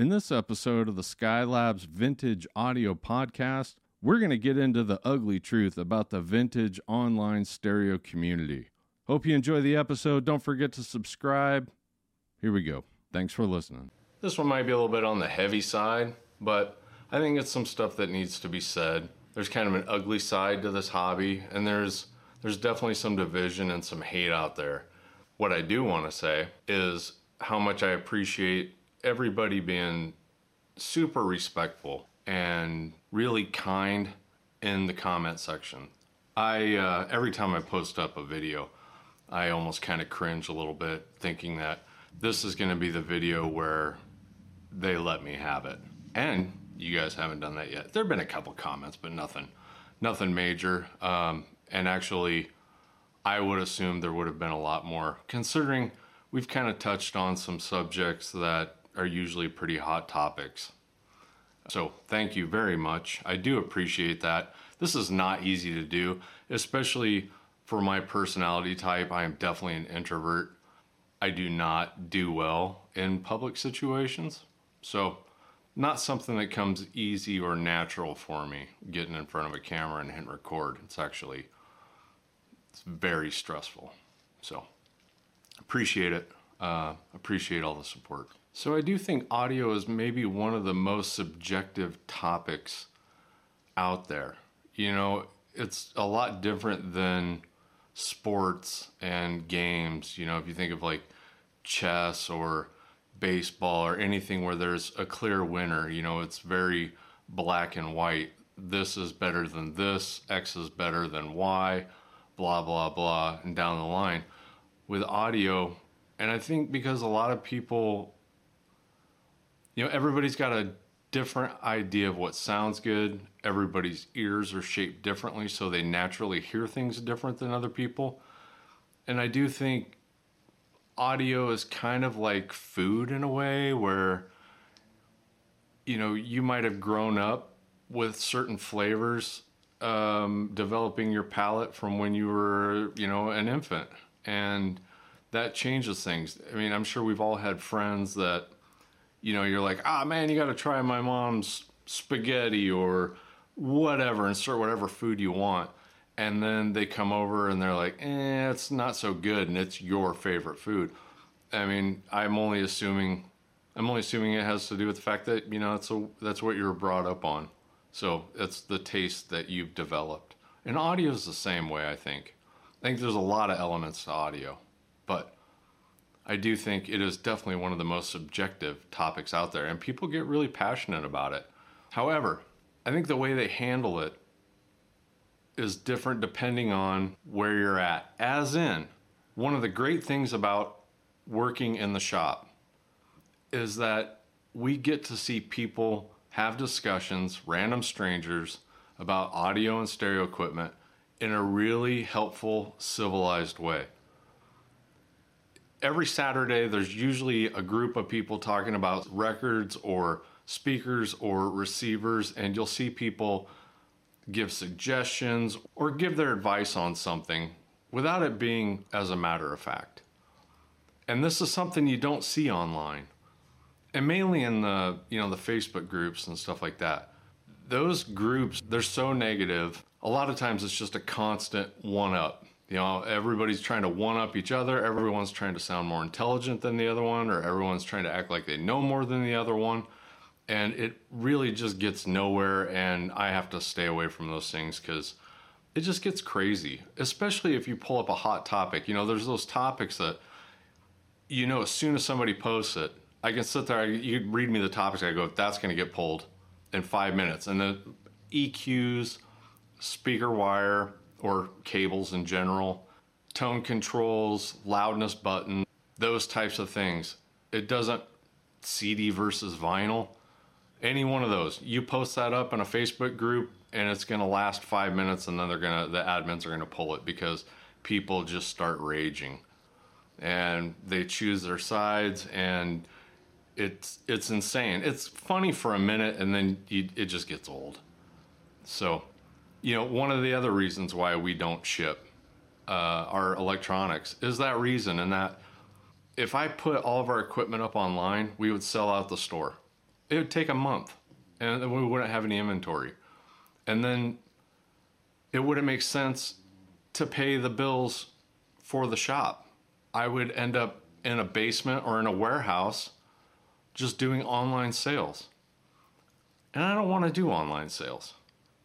In this episode of the Skylabs Vintage Audio Podcast, we're going to get into the ugly truth about the vintage online stereo community. Hope you enjoy the episode. Don't forget to subscribe. Here we go. Thanks for listening. This one might be a little bit on the heavy side, but I think it's some stuff that needs to be said. There's kind of an ugly side to this hobby, and there's there's definitely some division and some hate out there. What I do want to say is how much I appreciate everybody being super respectful and really kind in the comment section. I uh, every time I post up a video, I almost kind of cringe a little bit, thinking that this is going to be the video where they let me have it. And you guys haven't done that yet. There've been a couple comments, but nothing, nothing major. Um, and actually, I would assume there would have been a lot more, considering we've kind of touched on some subjects that are usually pretty hot topics. So, thank you very much. I do appreciate that. This is not easy to do, especially for my personality type. I am definitely an introvert. I do not do well in public situations. So, not something that comes easy or natural for me getting in front of a camera and hit record. It's actually it's very stressful. So, appreciate it. Uh, appreciate all the support. So I do think audio is maybe one of the most subjective topics out there. You know, it's a lot different than sports and games. You know, if you think of like chess or baseball or anything where there's a clear winner, you know, it's very black and white. This is better than this, X is better than Y, blah, blah, blah, and down the line. With audio, and I think because a lot of people you know, everybody's got a different idea of what sounds good. Everybody's ears are shaped differently, so they naturally hear things different than other people. And I do think audio is kind of like food in a way where, you know, you might have grown up with certain flavors, um, developing your palate from when you were, you know, an infant. And that changes things. I mean, I'm sure we've all had friends that you know, you're like, ah, man, you got to try my mom's spaghetti or whatever, insert whatever food you want. And then they come over and they're like, eh, it's not so good, and it's your favorite food. I mean, I'm only assuming, I'm only assuming it has to do with the fact that you know that's a, that's what you're brought up on. So it's the taste that you've developed. And audio is the same way, I think. I think there's a lot of elements to audio, but I do think it is definitely one of the most subjective topics out there, and people get really passionate about it. However, I think the way they handle it is different depending on where you're at. As in, one of the great things about working in the shop is that we get to see people have discussions, random strangers, about audio and stereo equipment in a really helpful, civilized way every Saturday, there's usually a group of people talking about records or speakers or receivers, and you'll see people give suggestions or give their advice on something without it being as a matter of fact. And this is something you don't see online. And mainly in the, you know, the Facebook groups and stuff like that. Those groups, they're so negative. A lot of times it's just a constant one up you know, everybody's trying to one up each other. Everyone's trying to sound more intelligent than the other one, or everyone's trying to act like they know more than the other one. And it really just gets nowhere. And I have to stay away from those things because it just gets crazy, especially if you pull up a hot topic. You know, there's those topics that, you know, as soon as somebody posts it, I can sit there, you read me the topics, I go, that's going to get pulled in five minutes. And the EQs, speaker wire, or cables in general, tone controls, loudness button, those types of things. It doesn't CD versus vinyl. Any one of those. You post that up in a Facebook group and it's going to last 5 minutes and then they're going to the admins are going to pull it because people just start raging. And they choose their sides and it's it's insane. It's funny for a minute and then you, it just gets old. So you know, one of the other reasons why we don't ship uh, our electronics is that reason, and that if I put all of our equipment up online, we would sell out the store. it would take a month and we wouldn't have any inventory. And then it wouldn't make sense to pay the bills for the shop. I would end up in a basement or in a warehouse just doing online sales. And I don't want to do online sales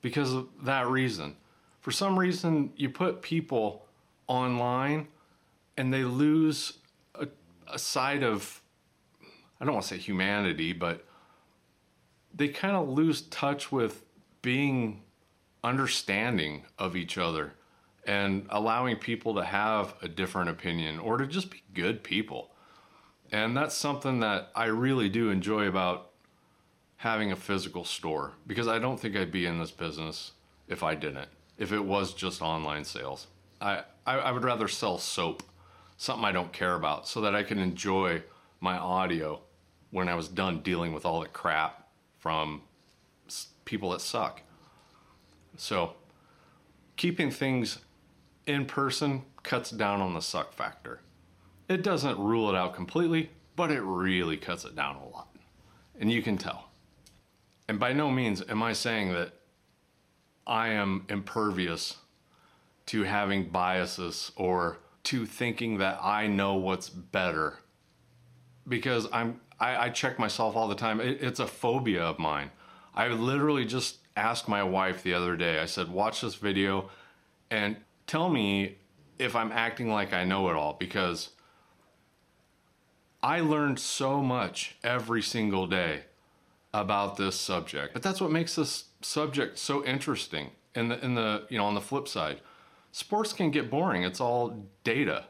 because of that reason. For some reason, you put people online and they lose a, a side of, I don't want to say humanity, but they kind of lose touch with being understanding of each other and allowing people to have a different opinion or to just be good people. And that's something that I really do enjoy about having a physical store because I don't think I'd be in this business if I didn't, if it was just online sales. I, I, I would rather sell soap, something I don't care about, so that I can enjoy my audio when I was done dealing with all the crap from people that suck. So, keeping things in person cuts down on the suck factor. It doesn't rule it out completely, but it really cuts it down a lot. And you can tell. And by no means am I saying that I am impervious to having biases or to thinking that I know what's better. Because I'm I, I check myself all the time. It, it's a phobia of mine. I literally just asked my wife the other day, I said, watch this video and tell me if I'm acting like I know it all because I learned so much every single day about this subject. But that's what makes this subject so interesting. In the in the you know on the flip side, sports can get boring. It's all data.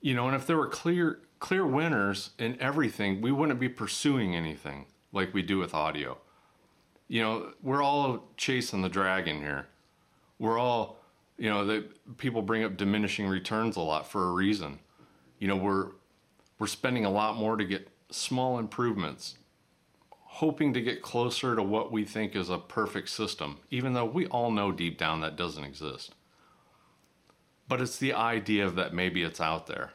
You know, and if there were clear clear winners in everything, we wouldn't be pursuing anything like we do with audio. You know, we're all chasing the dragon here. We're all, you know, the people bring up diminishing returns a lot for a reason. You know, we're we're spending a lot more to get small improvements, hoping to get closer to what we think is a perfect system, even though we all know deep down that doesn't exist. But it's the idea that maybe it's out there.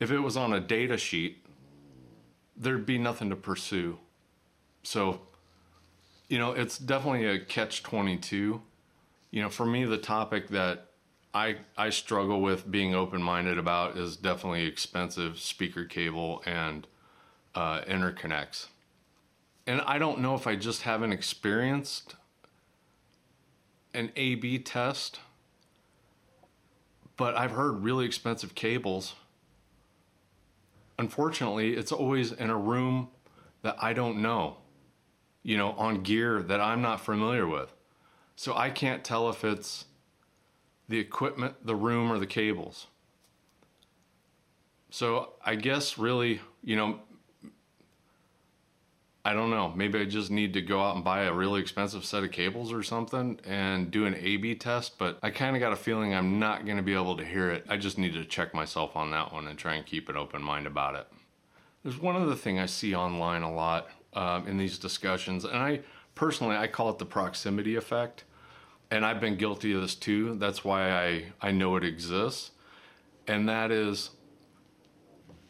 If it was on a data sheet, there'd be nothing to pursue. So, you know, it's definitely a catch 22. You know, for me, the topic that I, I struggle with being open minded about is definitely expensive speaker cable and uh, interconnects. And I don't know if I just haven't experienced an A B test, but I've heard really expensive cables unfortunately, it's always in a room that I don't know, you know, on gear that I'm not familiar with. So I can't tell if it's the equipment, the room, or the cables. So I guess really, you know, I don't know. Maybe I just need to go out and buy a really expensive set of cables or something and do an A B test, but I kind of got a feeling I'm not going to be able to hear it. I just need to check myself on that one and try and keep an open mind about it. There's one other thing I see online a lot um, in these discussions, and I personally I call it the proximity effect, and I've been guilty of this too. That's why I I know it exists, and that is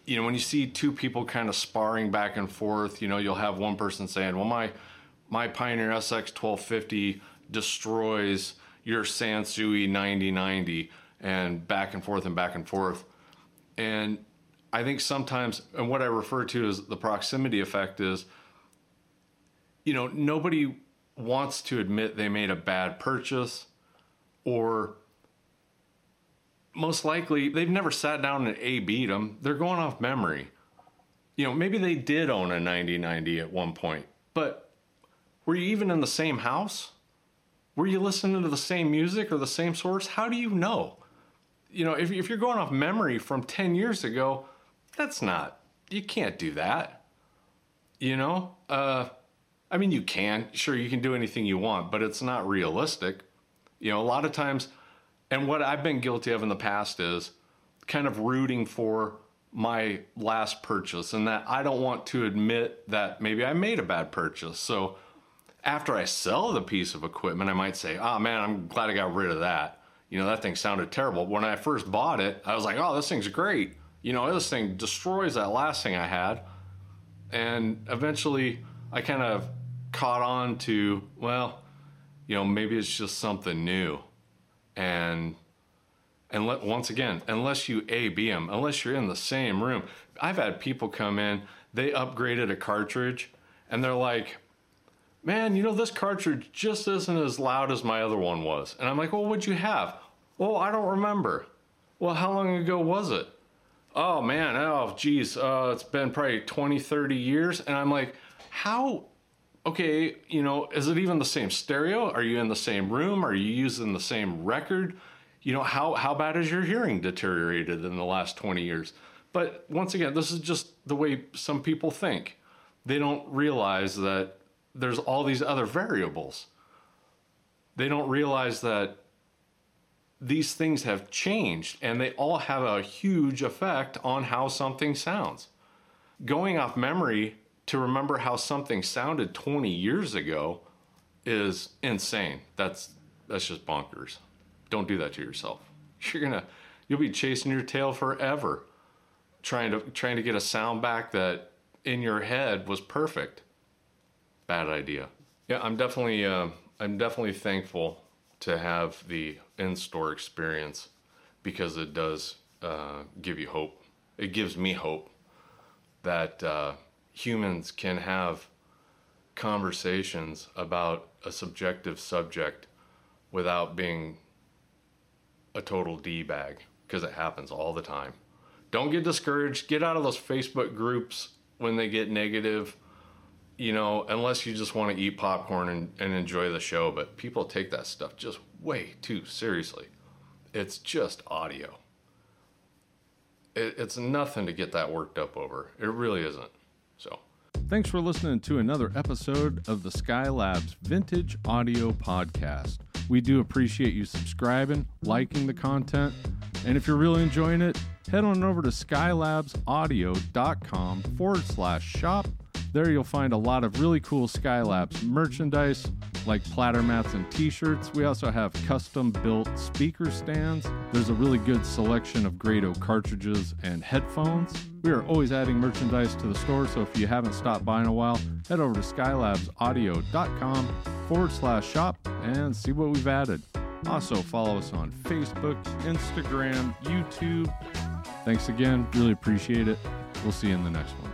you know, when you see two people kind of sparring back and forth, you know, you'll have one person saying, "Well, my my Pioneer SX 1250 destroys your Sansui 9090," and back and forth and back and forth. And I think sometimes, and what I refer to as the proximity effect is, you know, nobody wants to admit they made a bad purchase or most likely they've never sat down and A beat them. They're going off memory. You know, maybe they did own a 9090 at one point, but were you even in the same house? Were you listening to the same music or the same source? How do you know? You know, if, if you're going off memory from 10 years ago, that's not, you can't do that. You know, uh, I mean, you can, sure, you can do anything you want, but it's not realistic. You know, a lot of times, and what I've been guilty of in the past is kind of rooting for my last purchase and that I don't want to admit that maybe I made a bad purchase. So after I sell the piece of equipment, I might say, oh man, I'm glad I got rid of that. You know, that thing sounded terrible. When I first bought it, I was like, oh, this thing's great. You know, this thing destroys that last thing I had. And eventually I kind of caught on to, well, you know, maybe it's just something new. And and let, once again, unless you A B them, unless you're in the same room, I've had people come in, they upgraded a cartridge, and they're like, man, you know, this cartridge just isn't as loud as my other one was. And I'm like, well, what'd you have? Well, I don't remember. Well, how long ago was it? Oh, man, oh, geez, uh, it's been probably 20, 30 years. And I'm like, how? Okay, you know, is it even the same stereo? Are you in the same room? Are you using the same record? You know, how, how bad has your hearing deteriorated in the last 20 years? But once again, this is just the way some people think. They don't realize that there's all these other variables. They don't realize that these things have changed and they all have a huge effect on how something sounds. Going off memory to remember how something sounded 20 years ago is insane. That's that's just bonkers. Don't do that to yourself. You're to you'll be chasing your tail forever trying to trying to get a sound back that in your head was perfect bad idea. Yeah, I'm definitely uh, I'm definitely thankful to have the in-store experience because it does uh, give you hope. It gives me hope that uh, humans can have conversations about a subjective subject without being a total D bag because it happens all the time. Don't get discouraged. Get out of those Facebook groups when they get negative you know, unless you just want to eat popcorn and, and enjoy the show, but people take that stuff just way too seriously. It's just audio. It, it's nothing to get that worked up over. It really isn't. Thanks for listening to another episode of the Skylabs Vintage Audio Podcast. We do appreciate you subscribing, liking the content, and if you're really enjoying it, head on over to skylabsaudio.com forward slash shop there you'll find a lot of really cool Skylabs merchandise like platter mats and t-shirts. We also have custom built speaker stands. There's a really good selection of Grado cartridges and headphones. We are always adding merchandise to the store, so if you haven't stopped by in a while, head over to skylabsaudio.com forward slash shop and see what we've added. Also, follow us on Facebook, Instagram, YouTube. Thanks again. Really appreciate it. We'll see you in the next one.